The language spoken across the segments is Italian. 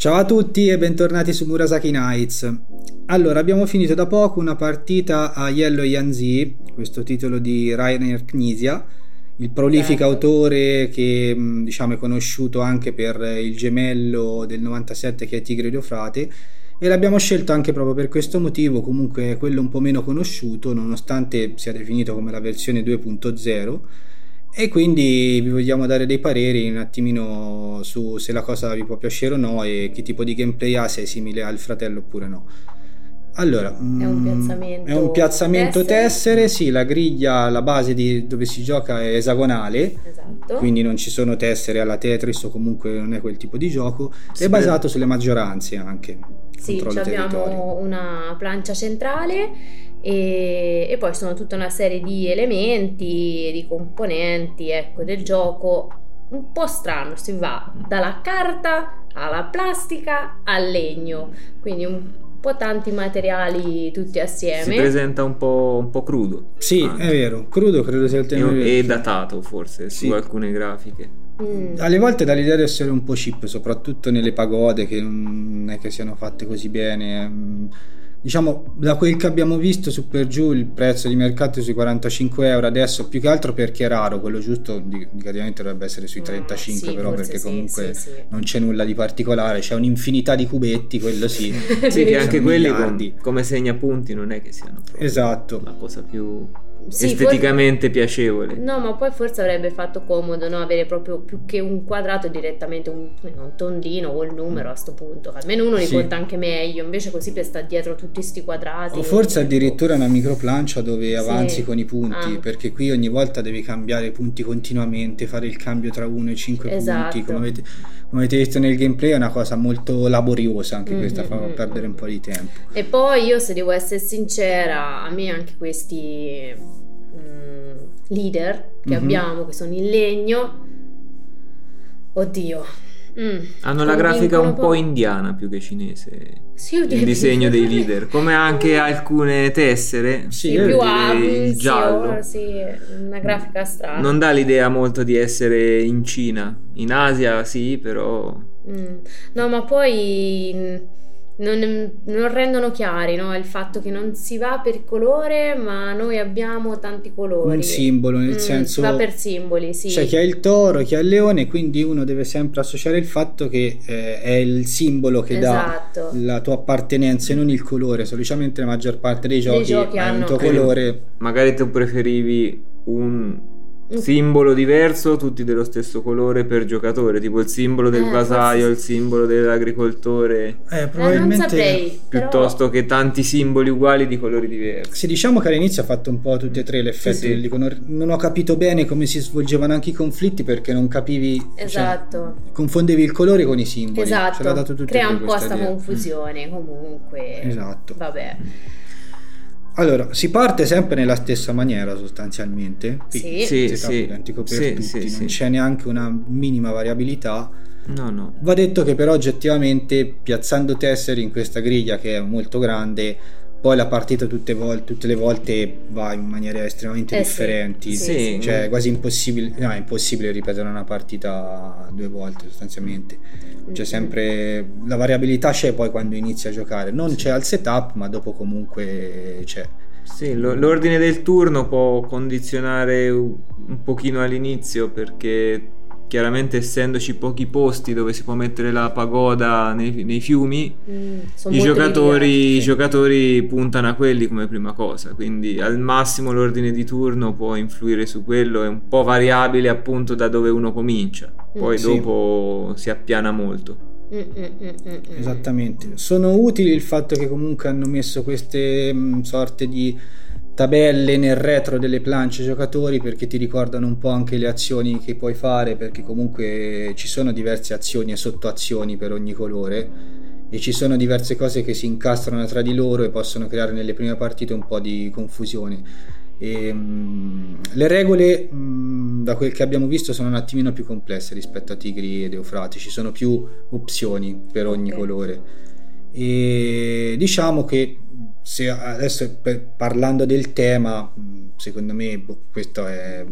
Ciao a tutti e bentornati su Murasaki Nights. Allora, abbiamo finito da poco una partita a Yellow Yanzi, questo titolo di Rainer Knizia, il prolifico certo. autore che diciamo è conosciuto anche per il gemello del 97 che è Tigre d'Eufrate e l'abbiamo scelto anche proprio per questo motivo, comunque quello un po' meno conosciuto, nonostante sia definito come la versione 2.0 e quindi vi vogliamo dare dei pareri un attimino su se la cosa vi può piacere o no e che tipo di gameplay ha, se è simile al fratello oppure no. Allora, è un mm, piazzamento, è un piazzamento tessere. tessere, sì, la griglia, la base di dove si gioca è esagonale, esatto. quindi non ci sono tessere alla Tetris o comunque non è quel tipo di gioco, si è basato sulle maggioranze anche. Sì, abbiamo una plancia centrale e, e, poi sono tutta una serie di elementi, di componenti ecco, del gioco un po' strano, si va dalla carta alla plastica al legno, quindi un po' tanti materiali tutti assieme. Si presenta un po', un po crudo. Sì, anche. è vero, crudo credo sia il tema. E, e datato forse sì. su alcune grafiche. Mm. Alle volte dà l'idea di essere un po' cheap, soprattutto nelle pagode che non è che siano fatte così bene. Diciamo da quel che abbiamo visto su per giù il prezzo di mercato è sui 45 euro adesso più che altro perché è raro quello giusto indicativamente dovrebbe essere sui 35 mm, sì, però perché comunque sì, sì, non c'è nulla di particolare c'è un'infinità di cubetti quello sì. Sì che anche quelli com- come segnapunti non è che siano esatto. la cosa più sì, esteticamente forse... piacevole. No, ma poi forse avrebbe fatto comodo no? avere proprio più che un quadrato direttamente un, un tondino o il numero a questo punto. Almeno uno li sì. conta anche meglio, invece così per stare dietro tutti questi quadrati. O forse addirittura una microplancia dove avanzi sì. con i punti, ah. perché qui ogni volta devi cambiare i punti continuamente, fare il cambio tra uno e cinque esatto. punti. Come avete, come avete, visto nel gameplay è una cosa molto laboriosa, anche mm-hmm. questa fa mm, perdere un po' di tempo. E poi io se devo essere sincera, a me anche questi leader che mm-hmm. abbiamo, che sono in legno. Oddio. Mm, Hanno la grafica un po', po' indiana più che cinese. Sì, il disegno dei leader, come anche alcune tessere. Sì, più ampio, giallo. Sì, una grafica strana. Non dà l'idea molto di essere in Cina. In Asia sì, però. Mm. No, ma poi non, non, rendono chiari no? il fatto che non si va per colore, ma noi abbiamo tanti colori. Un simbolo, nel mm, senso. Va per simboli, sì. Cioè, chi ha il toro, chi ha il leone, quindi uno deve sempre associare il fatto che eh, è il simbolo che esatto. dà la tua appartenenza e non il colore. Solitamente la maggior parte dei giochi, dei giochi hanno un tuo colore. Magari tu preferivi un simbolo diverso, tutti dello stesso colore per giocatore, tipo il simbolo del eh, vasaio, forse... il simbolo dell'agricoltore. Eh, probabilmente saprei, piuttosto però... che tanti simboli uguali di colori diversi. Sì, diciamo che all'inizio ha fatto un po' tutti e tre l'effetto sì, sì. Dico, non, ho capito bene come si svolgevano anche i conflitti perché non capivi cioè, esatto. Cioè, confondevi il colore con i simboli. Esatto. Crea un po' questa confusione comunque. Esatto. Vabbè. Allora, si parte sempre nella stessa maniera sostanzialmente. Sì, sì, sì. identico per sì, tutti, sì, non c'è neanche una minima variabilità. No, no. Va detto che però oggettivamente piazzando tessere in questa griglia che è molto grande poi la partita tutte, vol- tutte le volte va in maniere estremamente eh differenti, sì, sì, cioè è quasi impossibile, no, è impossibile ripetere una partita due volte sostanzialmente. C'è sempre la variabilità c'è poi quando inizi a giocare, non c'è al setup, ma dopo comunque c'è. Sì, l'ordine del turno può condizionare un pochino all'inizio perché chiaramente essendoci pochi posti dove si può mettere la pagoda nei, nei fiumi, mm, i, giocatori, i, giocatori, puntano a quelli come prima cosa, quindi al massimo l'ordine di turno può influire su quello, è un po' variabile appunto da dove uno comincia, poi mm, dopo sì. si appiana molto. Mm, mm, mm, Esattamente, sono utili il fatto che comunque hanno messo queste mh, sorte di tabelle nel retro delle planche giocatori perché ti ricordano un po' anche le azioni che puoi fare perché comunque ci sono diverse azioni e sottoazioni per ogni colore e ci sono diverse cose che si incastrano tra di loro e possono creare nelle prime partite un po' di confusione. E, um, le regole um, da quel che abbiamo visto sono un attimino più complesse rispetto a Tigri ed Eufrati, ci sono più opzioni per ogni okay. colore e diciamo che se adesso per, parlando del tema, secondo me boh, questo è...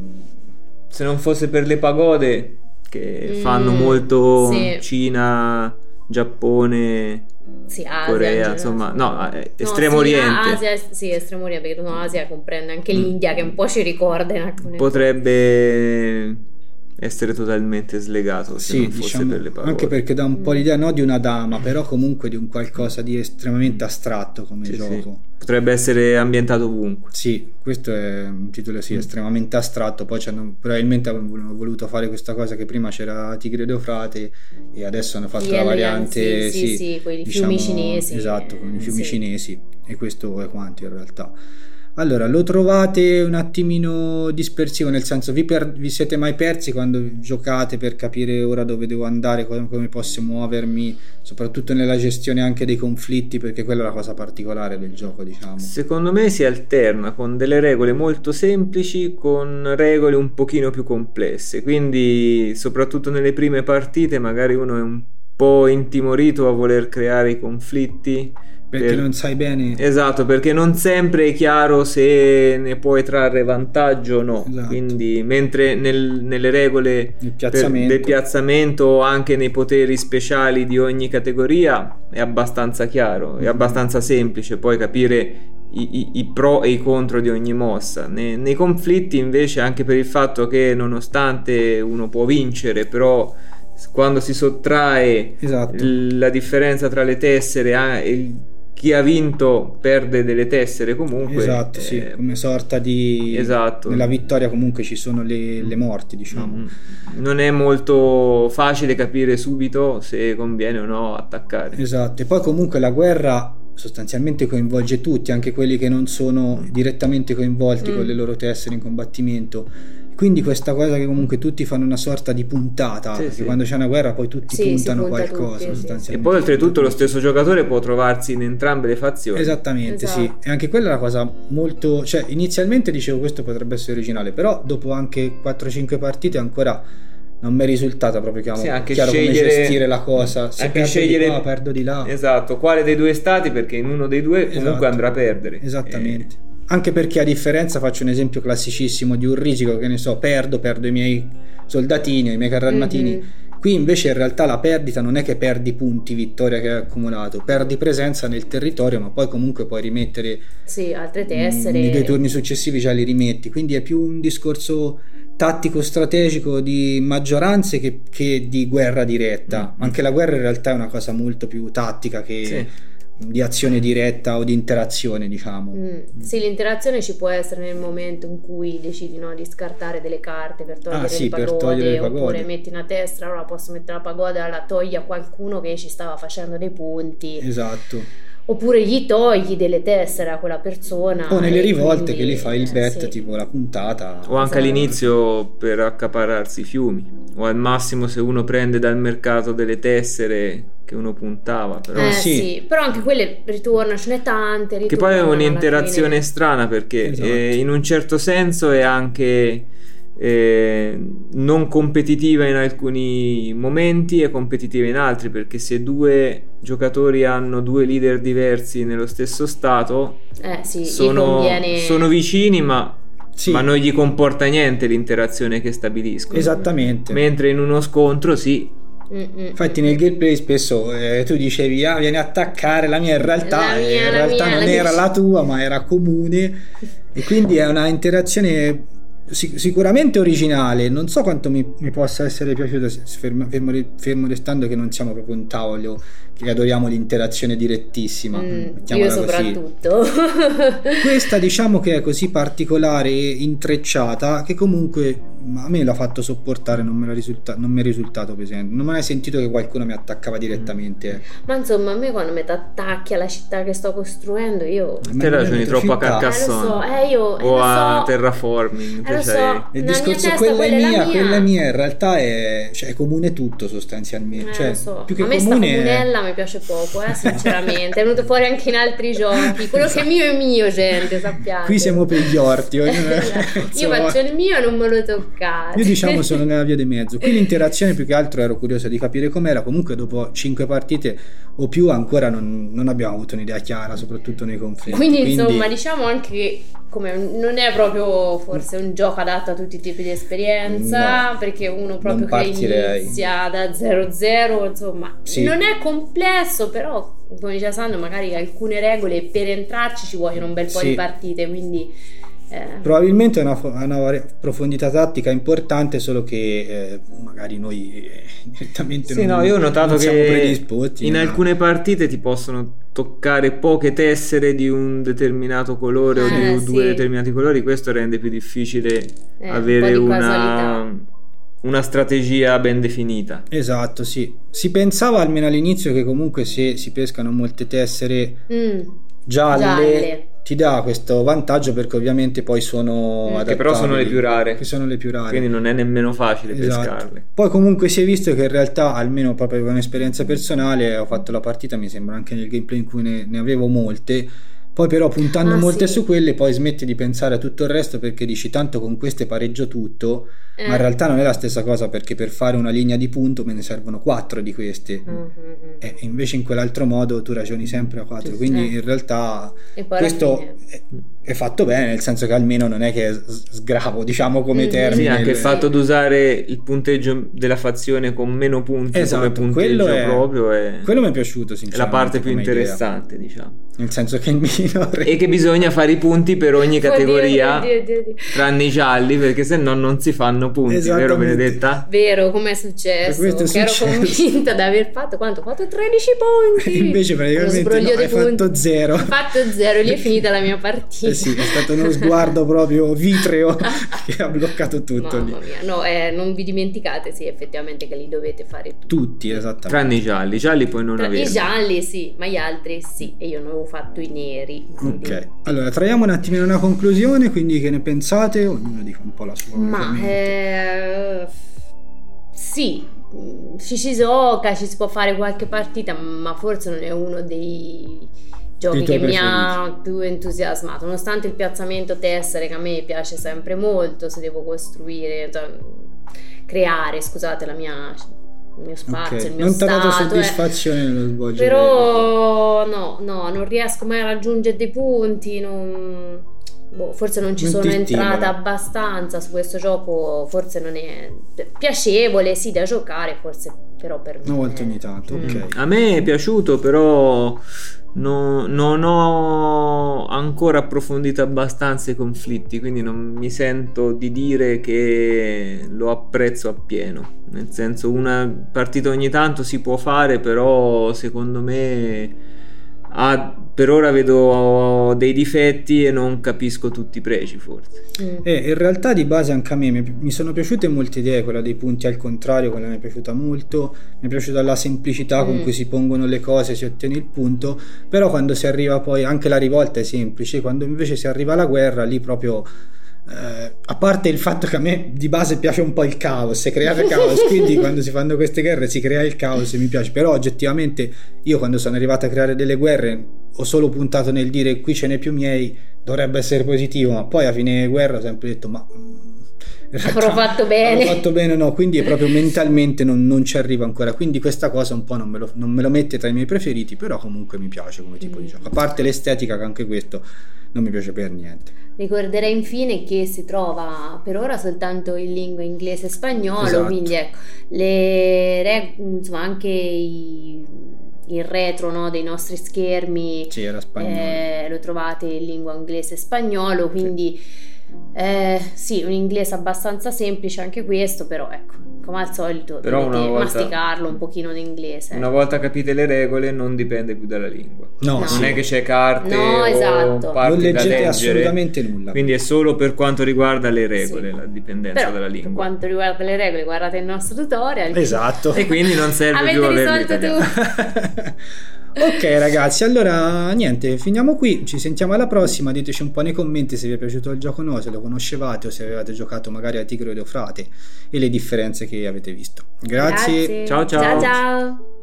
Se non fosse per le pagode che mm, fanno molto sì. Cina Giappone, sì, Asia, Corea, insomma, no, eh, estremo no, sì, oriente. Asia, sì, estremo oriente, perché no, Asia comprende anche mm. l'India che un po' ci ricorda in alcune Potrebbe essere totalmente slegato se sì, diciamo, per anche perché dà un po' l'idea no di una dama però comunque di un qualcosa di estremamente astratto come sì, gioco. Sì. potrebbe essere ambientato ovunque. Sì questo è un titolo sì, mm. estremamente astratto poi probabilmente hanno voluto fare questa cosa che prima c'era Tigre d'Eufrate e adesso hanno fatto Gli la variante sì, sì, sì, con i diciamo, fiumi cinesi esatto con i fiumi cinesi e questo è quanto in realtà allora, lo trovate un attimino dispersivo, nel senso vi, per, vi, siete mai persi quando giocate per capire ora dove devo andare, come, come, posso muovermi, soprattutto nella gestione anche dei conflitti, perché quella è la cosa particolare del gioco, diciamo. Secondo me si alterna con delle regole molto semplici con regole un pochino più complesse, quindi soprattutto nelle prime partite magari uno è un po' intimorito a voler creare i conflitti perché per... non sai bene. Esatto, perché non sempre è chiaro se ne puoi trarre vantaggio o no. Esatto. Quindi, mentre nel, nelle regole piazzamento. del piazzamento o anche nei poteri speciali di ogni categoria è abbastanza chiaro, mm-hmm. è abbastanza semplice poi capire i, i, i, pro e i contro di ogni mossa. Ne, nei conflitti, invece, anche per il fatto che nonostante uno può vincere, però quando si sottrae esatto. la differenza tra le tessere e chi ha vinto perde delle tessere comunque. Esatto, eh, sì, come sorta di... Esatto. Nella vittoria comunque ci sono le, le morti, diciamo. Mm-hmm. Non è molto facile capire subito se conviene o no attaccare. Esatto, e poi comunque la guerra sostanzialmente coinvolge tutti, anche quelli che non sono direttamente coinvolti mm. con le loro tessere in combattimento quindi questa cosa che comunque tutti fanno una sorta di puntata, sì, sì. quando c'è una guerra poi tutti sì, puntano punta qualcosa tutti, sostanzialmente. E poi oltretutto lo stesso giocatore può trovarsi in entrambe le fazioni. Esattamente, esatto. sì. E anche quella è una cosa molto... Cioè, inizialmente dicevo questo potrebbe essere originale, però dopo anche 4-5 partite ancora non mi è risultata proprio chiaro, sì, anche chiaro scegliere, come gestire la cosa se anche scegliere di qua, perdo di là esatto quale dei due stati perché in uno dei due comunque esatto. andrà a perdere esattamente e anche perché a differenza faccio un esempio classicissimo di un risico che ne so perdo perdo i miei soldatini i miei carri armatini. Mm-hmm. qui invece in realtà la perdita non è che perdi punti vittoria che hai accumulato. Perdi presenza nel territorio ma poi comunque puoi rimettere sì, altre tessere. Nei due turni successivi già li rimetti. Quindi è più un discorso tattico strategico di maggioranze che, che di guerra diretta. Mm-hmm. anche la guerra in realtà è una cosa molto più tattica che sì di azione diretta o di interazione, diciamo. Mm. Sì, l'interazione ci può essere nel momento in cui decidi no, di scartare delle carte per togliere, ah, sì, le, pagode, per togliere le pagode, oppure metti una testa, allora posso mettere la pagoda, la togli a qualcuno che ci stava facendo dei punti. Esatto oppure gli togli delle tessere a quella persona. O nelle rivolte quindi, che li fai il bet, sì. tipo la puntata. O anche esatto. all'inizio per accapararsi i fiumi. O al massimo se uno prende dal mercato delle tessere che uno puntava. Però, eh, sì. sì. però anche quelle ritornano, ce n'è tante. Che poi è un'interazione strana perché esatto. eh, in un certo senso è anche eh, non competitiva in alcuni momenti e competitiva in altri perché se due giocatori hanno due leader diversi nello stesso stato eh, sì, sono, conviene... sono vicini ma sì. ma non gli comporta niente l'interazione che stabiliscono. Esattamente. Mentre in uno scontro sì. Mm-mm. Infatti nel gameplay spesso eh, tu dicevi ah vieni a attaccare la mia in realtà, mia, in realtà mia, non la era mia. la tua ma era comune e quindi è una interazione sicuramente originale non so quanto mi, mi possa essere piaciuto fermo, fermo, fermo, restando che non siamo proprio un tavolo che adoriamo l'interazione direttissima mm, io soprattutto. Questa diciamo che è così particolare e intrecciata che comunque a me l'ha fatto sopportare non, me risulta- non mi è risultato pesante. Non ho mai sentito che qualcuno mi attaccava direttamente mm. ma insomma a me quando mi attacchi alla città che sto costruendo io te ragioni troppo a Carcassonne. Eh, lo so, eh, io, eh, o a so. terraforming eh, lo so, il discorso quella è mia, quella è mia in realtà è, cioè, è comune tutto sostanzialmente eh, cioè, so. più che a me comune sta comunella mi piace poco eh, sinceramente. È venuto fuori anche in altri giochi. Quello che è mio è mio gente sappiate. Qui siamo per gli orti io faccio il mio e non me lo toccate. Io diciamo sono nella via di mezzo. Qui l'interazione più che altro ero curiosa di capire com'era. Comunque dopo cinque partite o più ancora non, non abbiamo avuto un'idea chiara, soprattutto nei conflitti. Quindi, Quindi insomma, diciamo anche che come non è proprio forse un gioco adatto a tutti i tipi di esperienza, no, perché uno proprio che inizia da 0-0, insomma, sì. non è complesso, però come diceva Sandro, magari alcune regole per entrarci ci vogliono un bel po' sì. di partite, quindi eh. Probabilmente è una, una, profondità tattica importante, solo che eh, magari noi eh, direttamente sì, non, no, io ho notato che in no. alcune partite ti possono toccare poche tessere di un determinato colore o di eh, due sì. determinati colori, questo rende più difficile eh, avere un una, una strategia ben definita. Esatto, sì. Si pensava almeno all'inizio che comunque se si pescano molte tessere mm, gialle, gialle ti dà questo vantaggio perché ovviamente poi sono mm. che però sono le più rare che sono le più rare quindi non è nemmeno facile esatto. pescarle poi comunque si è visto che in realtà almeno proprio per un'esperienza personale ho fatto la partita mi sembra anche nel gameplay in cui ne, ne avevo molte poi però puntando ah, molte sì. su quelle poi smetti di pensare a tutto il resto perché dici tanto con queste pareggio tutto, eh. ma in eh. realtà non è la stessa cosa perché per fare una linea di punto me ne servono quattro di queste mm-hmm. E invece in quell'altro modo tu ragioni sempre a quattro, quindi eh. in realtà questo è, è, fatto bene nel senso che almeno non è che è sgravo diciamo come mm-hmm. termine. Sì, anche il fatto di usare il punteggio della fazione con meno punti esatto, come punteggio è, proprio è, quello mi è piaciuto sinceramente. È la parte più interessante idea. diciamo. Nel senso che il minore. E che bisogna fare i punti per ogni categoria, oddio, oddio, oddio, tranne i gialli, perché se no non si fanno punti, vero Benedetta? Vero, come è successo? Ero convinta di aver fatto quanto? Fatto 13 punti. Invece praticamente no, hai fatto zero. Ho fatto zero, lì è finita la mia partita. Eh sì, è stato uno sguardo proprio vitreo che ha bloccato tutto Mamma lì. Mia. No, eh, non vi dimenticate, sì, effettivamente che li dovete fare tutti. Tutti, esattamente. Tranne i gialli, i gialli poi non Tra, I gialli sì, ma gli altri sì, e io non avevo fatto i neri. Ok, allora traiamo un attimino una conclusione, quindi che ne pensate? Ognuno dica un po' la sua. Ma eh, sì, ci si gioca, ci si può fare qualche partita, ma forse non è uno dei giochi che preferiti. mi ha più entusiasmato, nonostante il piazzamento tessere che a me piace sempre molto, se devo costruire, cioè, creare, scusate, la mia il mio spazio, okay. il mio non stato. Non ti ha dato soddisfazione eh. nello svolgere. Però no, no, non riesco mai a raggiungere dei punti, non... boh, forse non ci non sono entrata abbastanza su questo gioco, forse non è piacevole, sì, da giocare, forse però per me... Una volta ogni tanto, mm. ok. A me è piaciuto, però no, non ho ancora approfondito abbastanza i conflitti, quindi non mi sento di dire che lo apprezzo appieno. Nel senso, una partita ogni tanto si può fare, però secondo me ha, per ora vedo dei difetti e non capisco tutti i pregi forse. Mm. Eh, in realtà di base anche a me mi, sono piaciute molte idee, quella dei punti al contrario, quella mi è piaciuta molto, mi è piaciuta la semplicità mm. con cui si pongono le cose, si ottiene il punto, però quando si arriva poi, anche la rivolta è semplice, quando invece si arriva alla guerra lì proprio Uh, a parte il fatto che a me di base piace un po' il caos, creare caos, quindi quando si fanno queste guerre si crea il caos e mi piace, però oggettivamente io quando sono arrivato a creare delle guerre ho solo puntato nel dire qui ce n'è più miei, dovrebbe essere positivo, ma poi a fine guerra ho sempre detto ma... Mm, avrò fatto bene. Avrò fatto bene, no, quindi proprio mentalmente non, non, ci arrivo ancora, quindi questa cosa un po' non me, lo, non me, lo, mette tra i miei preferiti, però comunque mi piace come tipo mm. di gioco, a parte l'estetica che anche questo non mi piace per niente. Ricorderei infine che si trova per ora soltanto in lingua inglese e spagnolo, esatto. quindi ecco, le, insomma, anche i, il retro no, dei nostri schermi sì, eh, lo trovate in lingua inglese e spagnolo, quindi sì, eh, sì un inglese abbastanza semplice anche questo, però ecco come al solito Però dovete volta, masticarlo un pochino in inglese. Una volta capite le regole non dipende più dalla lingua. No, non sì. è che c'è carte no, esatto. non leggete assolutamente nulla. Quindi è solo per quanto riguarda le regole, sì. la dipendenza Però, dalla lingua. Per quanto riguarda le regole, guardate il nostro tutorial. Esatto. e quindi non serve più Avete risolto tu. Ok ragazzi, allora niente, finiamo qui, ci sentiamo alla prossima, diteci un po' nei commenti se vi è piaciuto il gioco o no, se lo conoscevate o se avevate giocato magari a Tigre ed Eufrate e le differenze che avete visto. Grazie. Grazie. Ciao ciao. Ciao ciao.